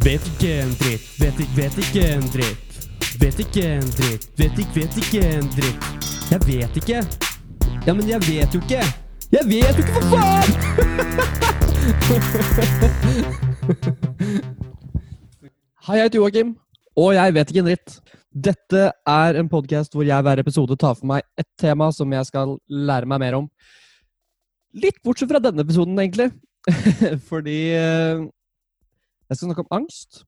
Vet ikke en dritt, vet ikke, vet ikke en dritt. Vet ikke en dritt, vet ikke, vet ikke en dritt. Jeg vet ikke. Ja, men jeg vet jo ikke. Jeg vet jo ikke, for faen! Hei, jeg heter Joakim, og jeg vet ikke en dritt. Dette er en podkast hvor jeg hver episode tar for meg et tema som jeg skal lære meg mer om. Litt bortsett fra denne episoden, egentlig. Fordi eh, jeg skal snakke om angst.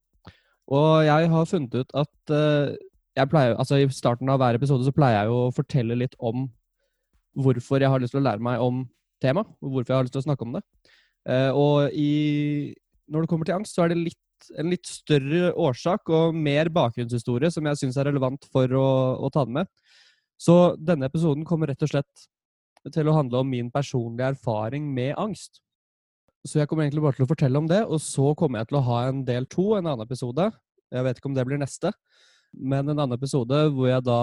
Og jeg har funnet ut at eh, jeg pleier, altså i starten av hver episode så pleier jeg å fortelle litt om hvorfor jeg har lyst til å lære meg om temaet, og hvorfor jeg har lyst til å snakke om det. Eh, og i, når det kommer til angst, så er det litt, en litt større årsak og mer bakgrunnshistorie som jeg syns er relevant for å, å ta den med. Så denne episoden kommer rett og slett til å handle om min personlige erfaring med angst. Så jeg kommer egentlig bare til å fortelle om det, og så kommer jeg til å ha en del to, en annen episode. Jeg vet ikke om det blir neste, men en annen episode hvor jeg da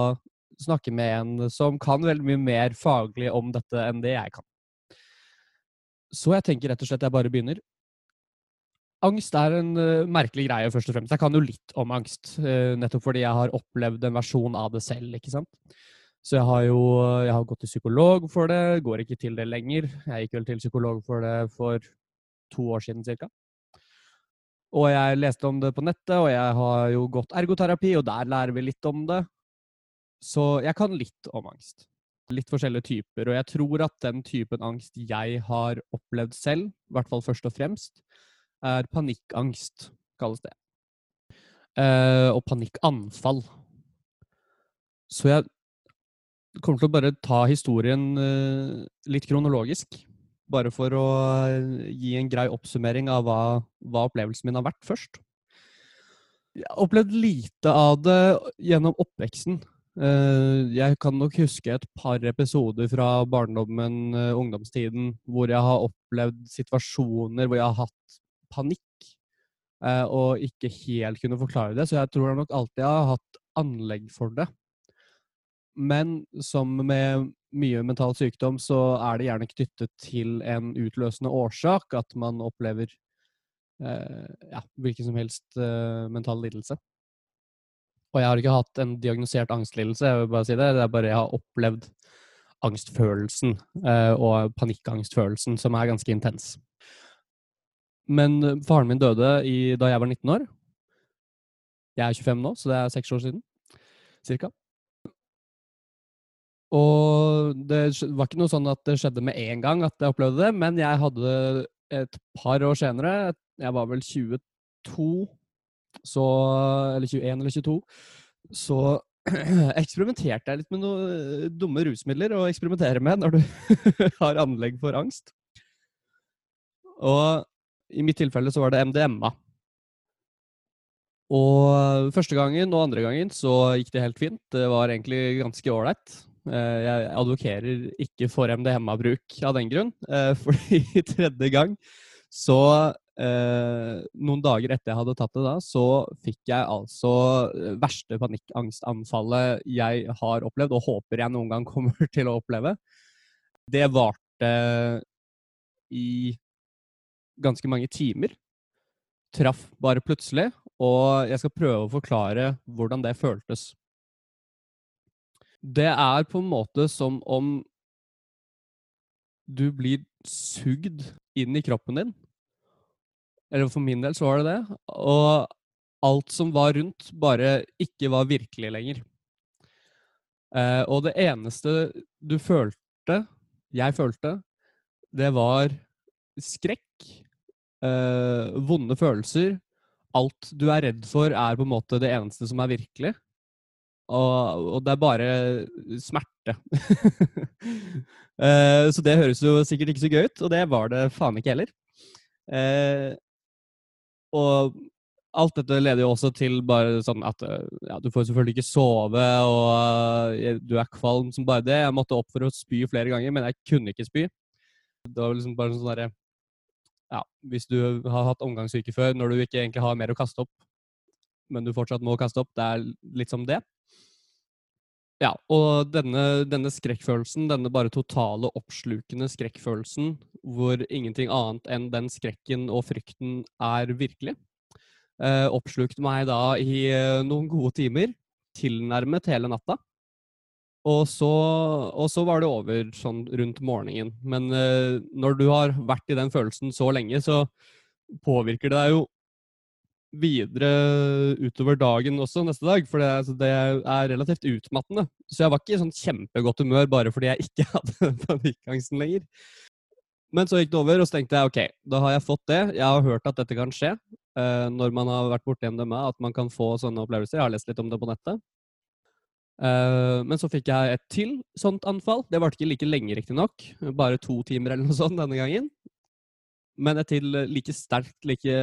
snakker med en som kan veldig mye mer faglig om dette enn det jeg kan. Så jeg tenker rett og slett jeg bare begynner. Angst er en uh, merkelig greie, først og fremst. Jeg kan jo litt om angst, uh, nettopp fordi jeg har opplevd en versjon av det selv, ikke sant. Så jeg har jo jeg har gått til psykolog for det, går ikke til det lenger. Jeg gikk vel til psykolog for det for to år siden ca. Og jeg leste om det på nettet, og jeg har jo gått ergoterapi, og der lærer vi litt om det. Så jeg kan litt om angst. Litt forskjellige typer. Og jeg tror at den typen angst jeg har opplevd selv, i hvert fall først og fremst, er panikkangst, kalles det. Eh, og panikkanfall. Så jeg kommer til å bare ta historien eh, litt kronologisk. Bare for å eh, gi en grei oppsummering av hva, hva opplevelsen min har vært først. Jeg har opplevd lite av det gjennom oppveksten. Eh, jeg kan nok huske et par episoder fra barndommen, eh, ungdomstiden, hvor jeg har opplevd situasjoner hvor jeg har hatt panikk og ikke helt kunne forklare det. Så jeg tror jeg nok alltid har hatt anlegg for det. Men som med mye mental sykdom, så er det gjerne knyttet til en utløsende årsak. At man opplever eh, ja, hvilken som helst eh, mental lidelse. Og jeg har ikke hatt en diagnosert angstlidelse, jeg vil bare si det. Det er bare jeg har opplevd angstfølelsen eh, og panikkangstfølelsen, som er ganske intens. Men faren min døde i, da jeg var 19 år. Jeg er 25 nå, så det er seks år siden. Cirka. Og det var ikke noe sånn at det skjedde med en gang at jeg opplevde det, men jeg hadde et par år senere, jeg var vel 22, så Eller 21 eller 22, så eksperimenterte jeg litt med noen dumme rusmidler å eksperimentere med når du har anlegg for angst. Og i mitt tilfelle så var det MDMA. Og første gangen og andre gangen så gikk det helt fint. Det var egentlig ganske ålreit. Eh, jeg advokerer ikke for MDMA-bruk av den grunn, fordi fordi tredje gang så eh, Noen dager etter jeg hadde tatt det da, så fikk jeg altså verste panikkangstanfallet jeg har opplevd, og håper jeg noen gang kommer til å oppleve. Det varte i ganske mange timer. Traff bare plutselig, og jeg skal prøve å forklare hvordan det føltes. Det er på en måte som om du blir sugd inn i kroppen din. Eller for min del så var det det. Og alt som var rundt, bare ikke var virkelig lenger. Eh, og det eneste du følte, jeg følte, det var skrekk, eh, vonde følelser. Alt du er redd for, er på en måte det eneste som er virkelig. Og, og det er bare smerte. uh, så det høres jo sikkert ikke så gøy ut, og det var det faen ikke heller. Uh, og alt dette leder jo også til bare sånn at ja, du får selvfølgelig ikke sove, og du er kvalm som bare det. Jeg måtte opp for å spy flere ganger, men jeg kunne ikke spy. Det var liksom bare sånn derre Ja, hvis du har hatt omgangssyke før, når du ikke egentlig har mer å kaste opp, men du fortsatt må kaste opp, det er litt som det. Ja, og denne, denne, skrekkfølelsen, denne bare totale oppslukende skrekkfølelsen, hvor ingenting annet enn den skrekken og frykten er virkelig, eh, oppslukte meg da i eh, noen gode timer. Tilnærmet hele natta. Og så, og så var det over sånn rundt morgenen. Men eh, når du har vært i den følelsen så lenge, så påvirker det deg jo videre utover dagen også neste dag, for det, altså, det er relativt utmattende. Så jeg var ikke i sånn kjempegodt humør bare fordi jeg ikke hadde panikkangsten lenger. Men så gikk det over, og så tenkte jeg ok, da har jeg fått det. Jeg har hørt at dette kan skje uh, når man har vært borti MDMA, at man kan få sånne opplevelser. Jeg har lest litt om det på nettet. Uh, men så fikk jeg et til sånt anfall. Det varte ikke like lenge, riktignok. Bare to timer eller noe sånt denne gangen. Men et til like sterkt, like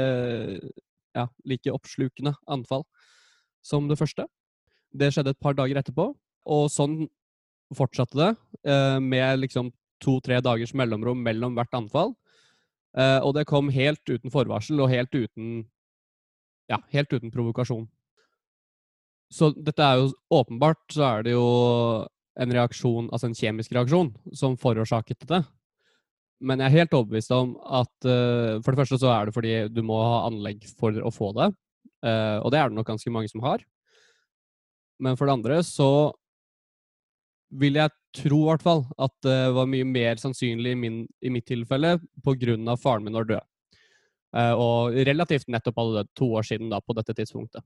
ja, like oppslukende anfall som det første. Det skjedde et par dager etterpå, og sånn fortsatte det, eh, med liksom to-tre dagers mellomrom mellom hvert anfall. Eh, og det kom helt uten forvarsel og helt uten ja, helt uten provokasjon. Så dette er jo åpenbart så er det jo en reaksjon, altså en kjemisk reaksjon, som forårsaket dette. Men jeg er helt overbevist om at uh, for det første så er det fordi du må ha anlegg for å få det. Uh, og det er det nok ganske mange som har. Men for det andre så vil jeg tro i hvert fall at det var mye mer sannsynlig i, min, i mitt tilfelle pga. faren min var død. Uh, og relativt nettopp hadde dødd to år siden da, på dette tidspunktet.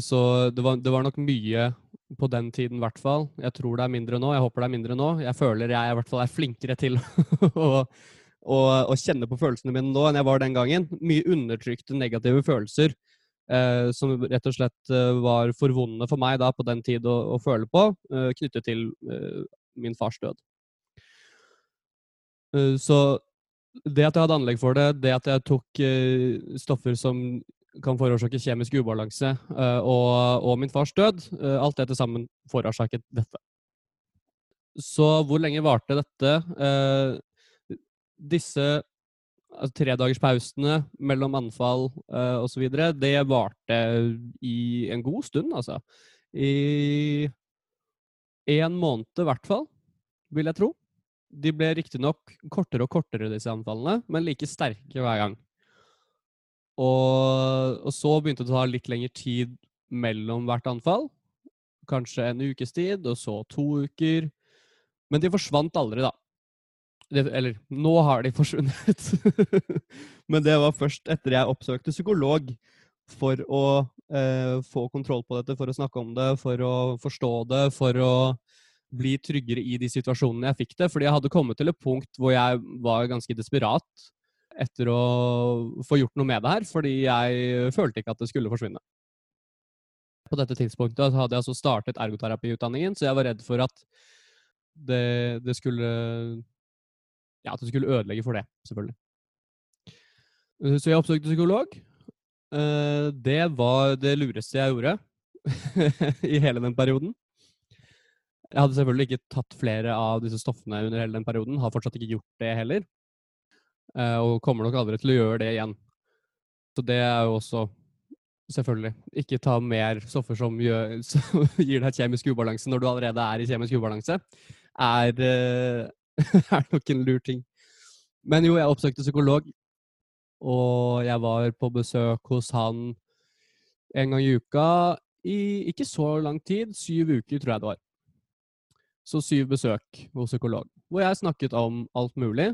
Så det var, det var nok mye på den tiden, i hvert fall. Jeg tror det er mindre nå. Jeg håper det er mindre nå. Jeg føler jeg i hvert fall er flinkere til å, å, å kjenne på følelsene mine nå enn jeg var den gangen. Mye undertrykte negative følelser eh, som rett og slett eh, var for vonde for meg da på den tid å, å føle på, eh, knyttet til eh, min fars død. Eh, så det at jeg hadde anlegg for det, det at jeg tok eh, stoffer som kan forårsake kjemisk ubalanse, eh, og, og, min fars død. Eh, alt det til sammen forårsaket dette. Så hvor lenge varte dette? Eh, disse altså, tredagerspausene mellom anfall uh, osv., det varte i en god stund, altså. I en måned i hvert fall, vil jeg tro. De ble riktignok kortere og kortere, disse anfallene, men like sterke hver gang. Og, og, så begynte det å ta litt lengre tid mellom hvert anfall. Kanskje en ukes tid, og så to uker. Men de forsvant aldri, da. Det, eller, nå har de forsvunnet. Men det var først etter jeg oppsøkte psykolog for å eh, få kontroll på dette, for å snakke om det, for å forstå det, for å bli tryggere i de situasjonene jeg fikk det. Fordi jeg hadde kommet til et punkt hvor jeg var ganske desperat etter å få gjort noe med det her, fordi jeg følte ikke at det skulle forsvinne. På dette tidspunktet hadde jeg altså startet ergoterapiutdanningen, så jeg var redd for at det, det skulle Ja, at det skulle ødelegge for det, selvfølgelig. Så jeg oppsøkte psykolog. Eh, det var det lureste jeg gjorde i hele den perioden. Jeg hadde selvfølgelig ikke tatt flere av disse stoffene under hele den perioden. Har fortsatt ikke gjort det heller. Eh, og kommer nok aldri til å gjøre det igjen. Så det er jo også Selvfølgelig. Ikke ta mer stoffer som, gjør, som gir deg kjemisk ubalanse når du allerede er i kjemisk ubalanse, er, eh, er nok en lur ting. Men jo, jeg oppsøkte psykolog, og jeg var på besøk hos han en gang i uka i ikke så lang tid. Syv uker, tror jeg det var. Så syv besøk hos psykolog, hvor jeg snakket om alt mulig.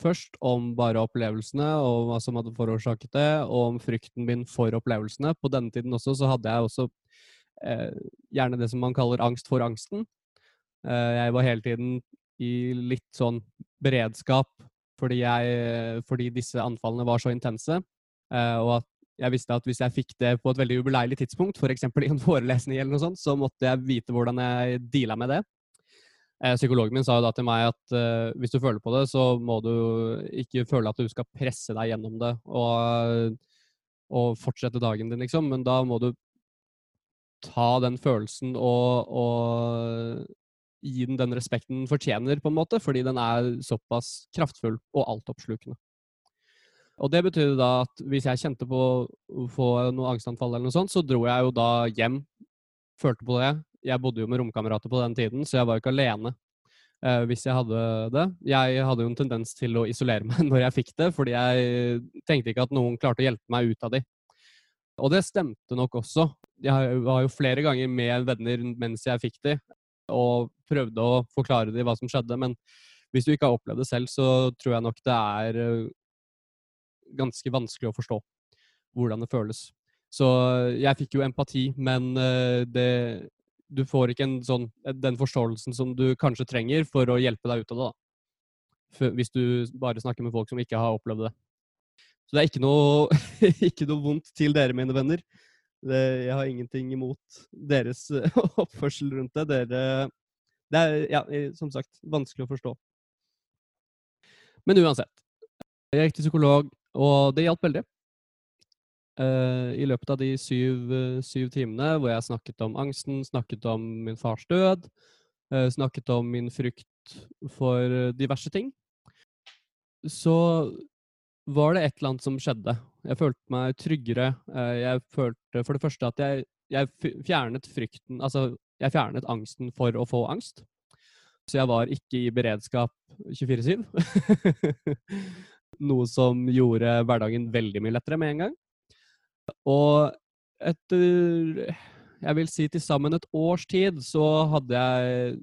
Først om bare opplevelsene og hva som hadde forårsaket det, og om frykten min for opplevelsene. På denne tiden også så hadde jeg også eh, gjerne det som man kaller angst for angsten. Eh, jeg var hele tiden i litt sånn beredskap fordi, jeg, fordi disse anfallene var så intense, eh, og at jeg visste at hvis jeg fikk det på et veldig ubeleilig tidspunkt, f.eks. i en forelesning, eller noe sånt, så måtte jeg vite hvordan jeg deala med det. Eh, psykologen min sa jo da til meg at uh, hvis du føler på det, så må du ikke føle at du skal presse deg gjennom det og, og fortsette dagen din, liksom. Men da må du ta den følelsen og, og, gi den den respekten den fortjener, på en måte, fordi den er såpass kraftfull og altoppslukende. Og det betydde da at hvis jeg kjente på å få noe angstanfall eller noe sånt, så dro jeg jo da hjem, følte på det, jeg bodde jo med romkamerater på den tiden, så jeg var jo ikke alene. uh, hvis jeg hadde det. Jeg hadde jo en tendens til å isolere meg når jeg fikk det, fordi jeg tenkte ikke at noen klarte å hjelpe meg ut av de. Og det stemte nok også. Jeg var jo flere ganger med venner mens jeg fikk de, og prøvde å forklare de hva som skjedde, men hvis du ikke har opplevd det selv, så tror jeg nok det er eh, ganske vanskelig å forstå hvordan det føles. Så jeg fikk jo empati, men eh, det, du får ikke sånn, den forståelsen som du kanskje trenger for å hjelpe deg ut av det. da. Hvis du bare snakker med folk som ikke har opplevd det. Så det er ikke noe, ikke noe vondt til dere, mine venner. Det, jeg har ingenting imot deres oppførsel rundt det. Dere Det er, ja, som sagt, vanskelig å forstå. Men uansett. Jeg gikk til psykolog, og det hjalp veldig. Uh, I løpet av de syv, uh, syv, timene hvor jeg snakket om angsten, snakket om min fars død, uh, snakket om min frykt for diverse ting, så var det et eller annet som skjedde. Jeg følte meg tryggere. jeg følte for det første at jeg, jeg fjernet frykten Altså, jeg fjernet angsten for å få angst. Så jeg var ikke i beredskap 24-7. Noe som gjorde hverdagen veldig mye lettere med en gang. Og etter jeg vil si til sammen et års tid så hadde jeg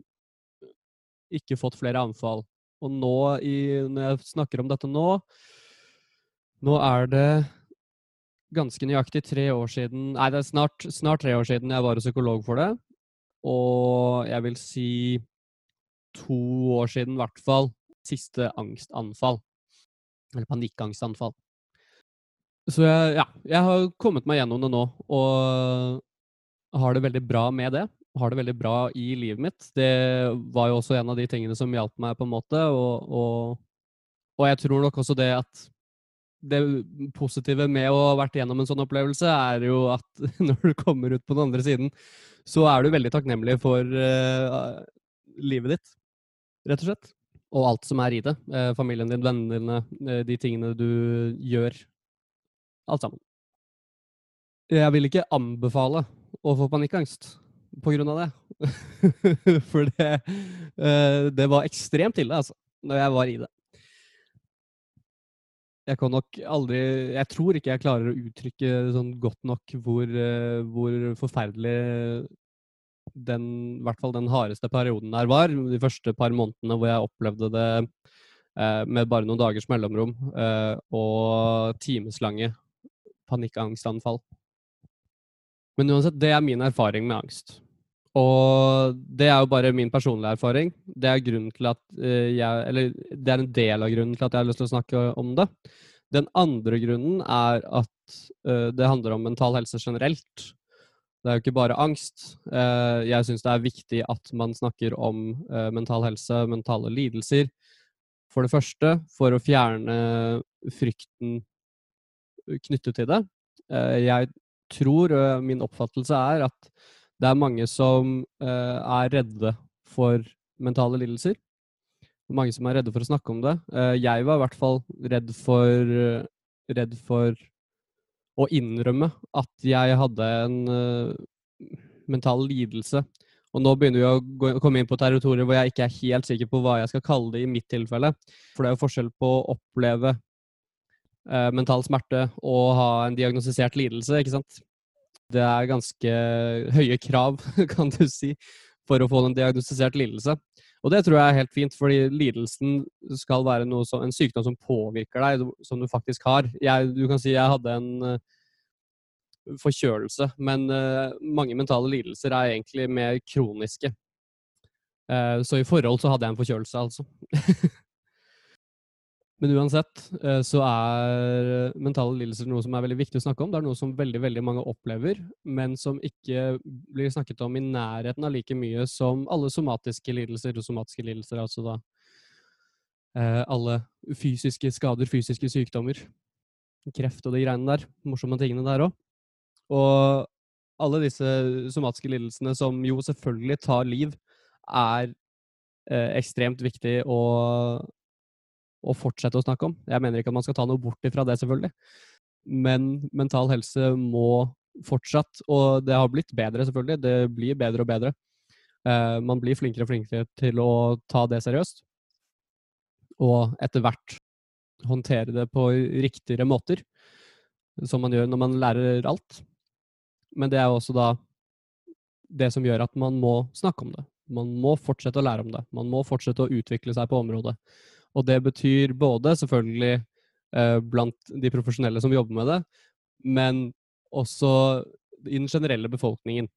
ikke fått flere anfall. Og nå, i, når jeg snakker om dette nå Nå er det ganske nøyaktig tre år siden Nei, det er snart, snart tre år siden jeg var psykolog for det. Og jeg vil si to år siden, i hvert fall, siste angstanfall. Eller panikkangstanfall. Så jeg, ja, jeg har kommet meg gjennom det nå, og har det veldig bra med det. Har det veldig bra i livet mitt. Det var jo også en av de tingene som hjalp meg, på en måte. Og, og, og jeg tror nok også det at det positive med å ha vært gjennom en sånn opplevelse, er jo at når du kommer ut på den andre siden, så er du veldig takknemlig for uh, livet ditt, rett og slett. Og alt som er i det. Uh, familien din, vennene dine, uh, de tingene du gjør alt sammen. Jeg vil ikke anbefale å få panikkangst på grunn av det. For det, eh, det var ekstremt ille, altså, når jeg var i det. Jeg kan nok aldri Jeg tror ikke jeg klarer å uttrykke sånn godt nok hvor, eh, hvor forferdelig den, i hvert fall den hardeste perioden der var. De første par månedene hvor jeg opplevde det eh, med bare noen dagers mellomrom og timeslange panikkangstanfall. Men uansett, det er min erfaring med angst. Og det er jo bare min personlige erfaring. Det er til at uh, jeg Eller det er en del av grunnen til at jeg har lyst til å snakke om det. Den andre grunnen er at uh, det handler om mental helse generelt. Det er jo ikke bare angst. Uh, jeg syns det er viktig at man snakker om mental helse, mentale lidelser. For det første for å fjerne frykten knyttet til det. Eh, jeg tror, min oppfattelse er, at det er mange som er redde for mentale lidelser. Mange som er redde for å snakke om det. Eh, jeg var i hvert fall redd for, redd for å innrømme at jeg hadde en mental lidelse. Og nå begynner vi å komme inn på territorier hvor jeg ikke er helt sikker på hva jeg skal kalle det i mitt tilfelle. For det er jo forskjell på å oppleve eh, mental smerte og ha en diagnostisert lidelse, ikke sant. Det er ganske høye krav, kan du si, for å få en diagnostisert lidelse. Og det tror jeg er helt fint, fordi lidelsen skal være som, en sykdom som påvirker deg, som du faktisk har. Jeg, du kan si jeg hadde en uh, forkjølelse, men uh, mange mentale lidelser er egentlig mer kroniske. Så i forhold så hadde jeg en forkjølelse, altså. Men uansett eh, så er mentale lidelser noe som er veldig viktig å snakke om. Det er noe som veldig veldig mange opplever, men som ikke blir snakket om i nærheten av like mye som alle somatiske lidelser. Og somatiske lidelser er altså da eh, alle fysiske skader, fysiske sykdommer. Kreft og de greiene der. Morsomme tingene der òg. Og alle disse somatiske lidelsene som jo selvfølgelig tar liv, er eh, ekstremt viktig å å fortsette å snakke om. Jeg mener ikke at man skal ta noe bort ifra det, selvfølgelig. Men mental helse må fortsatt, og det har blitt bedre, selvfølgelig, det blir bedre og bedre. Uh, man blir flinkere og flinkere til å ta det seriøst. Og etter hvert håndtere det på riktigere måter, som man gjør når man lærer alt. Men det er også da det som gjør at man må snakke om det. Man må fortsette å lære om det. Man må fortsette å utvikle seg på området. Og det betyr både selvfølgelig eh, blant de profesjonelle som jobber med det, men også i den generelle befolkningen.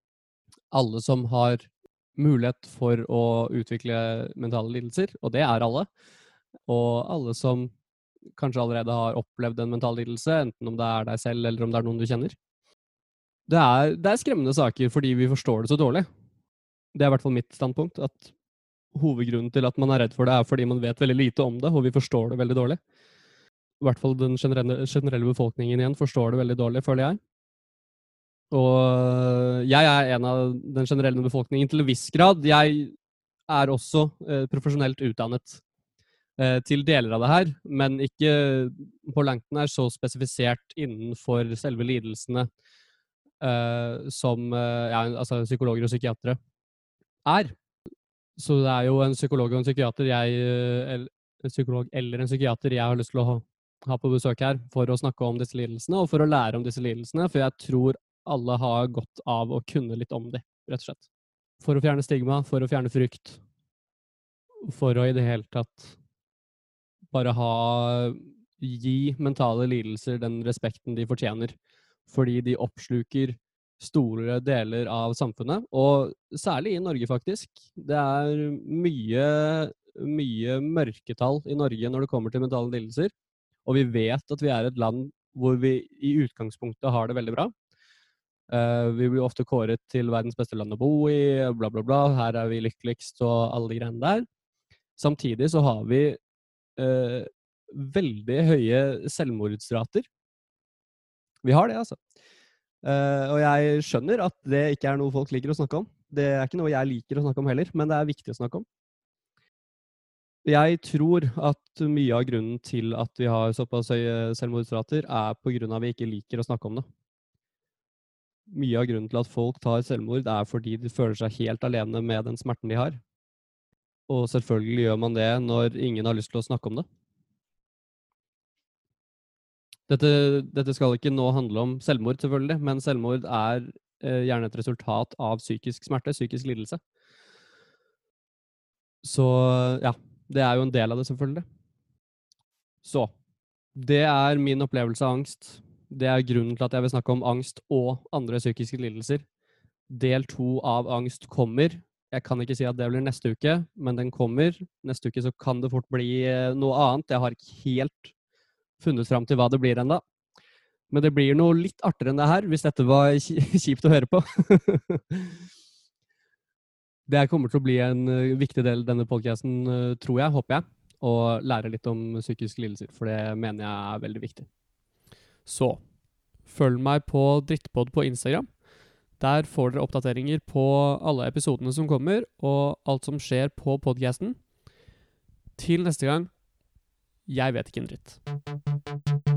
Alle som har mulighet for å utvikle mentale lidelser, og det er alle. Og alle som kanskje allerede har opplevd en mental lidelse, enten om det er deg selv eller om det er noen du kjenner. Det er, det er skremmende saker fordi vi forstår det så dårlig. Det er i hvert fall mitt standpunkt. At hovedgrunnen til at man er redd for det, er fordi man vet veldig lite om det, og vi forstår det veldig dårlig. I hvert fall den generelle, generelle befolkningen igjen forstår det veldig dårlig, føler jeg. Og jeg er en av den generelle befolkningen til en viss grad. Jeg er også eh, profesjonelt utdannet eh, til deler av det her, men ikke på langt nær så spesifisert innenfor selve lidelsene eh, som ja, altså psykologer og psykiatere er. Så det er jo en psykolog og en psykiater jeg eh, eller, En psykolog eller en psykiater jeg har lyst til å ha, ha på besøk her for å snakke om disse lidelsene, og for å lære om disse lidelsene, for jeg tror alle har godt av å kunne litt om de, rett og slett. For å fjerne stigma, for å fjerne frykt. For å i det hele tatt bare ha Gi mentale lidelser den respekten de fortjener. Fordi de oppsluker store deler av samfunnet, og særlig i Norge, faktisk. Det er mye, mye mørketall i Norge når det kommer til mentale lidelser. Og vi vet at vi er et land hvor vi i utgangspunktet har det veldig bra. Uh, vi blir ofte kåret til verdens beste land å bo i, bla, bla, bla. Her er vi lykkeligst og alle de greiene der. Samtidig så har vi uh, veldig høye selvmordsrater. Vi har det, altså. Uh, og jeg skjønner at det ikke er noe folk liker å snakke om. Det er ikke noe jeg liker å snakke om heller, men det er viktig å snakke om. Jeg tror at mye av grunnen til at vi har såpass høye selvmordsrater, er av at vi ikke liker å snakke om det mye av grunnen til at folk tar selvmord, er fordi de føler seg helt alene med den smerten de har. Og selvfølgelig gjør man det når ingen har lyst til å snakke om det. Dette, dette skal ikke nå handle om selvmord, selvfølgelig, men selvmord er eh, gjerne et resultat av psykisk smerte, psykisk lidelse. Så ja, det er jo en del av det, selvfølgelig. Så det er min opplevelse av angst det er grunnen til at jeg vil snakke om angst og andre psykiske lidelser. Del to av angst kommer. Jeg kan ikke si at det blir neste uke, men den kommer. Neste uke så kan det fort bli eh, noe annet. Jeg har ikke helt funnet fram til hva det blir ennå. Men det blir noe litt artigere enn det her, hvis dette var kjipt å høre på. det kommer til å bli en eh, viktig del av denne podkasten, eh, tror jeg, håper jeg. Å lære litt om psykiske lidelser, for det mener jeg er veldig viktig. Så følg meg på Drittpod på Instagram. Der får dere oppdateringer på alle episodene som kommer, og alt som skjer på podkasten. Til neste gang jeg vet ikke en dritt.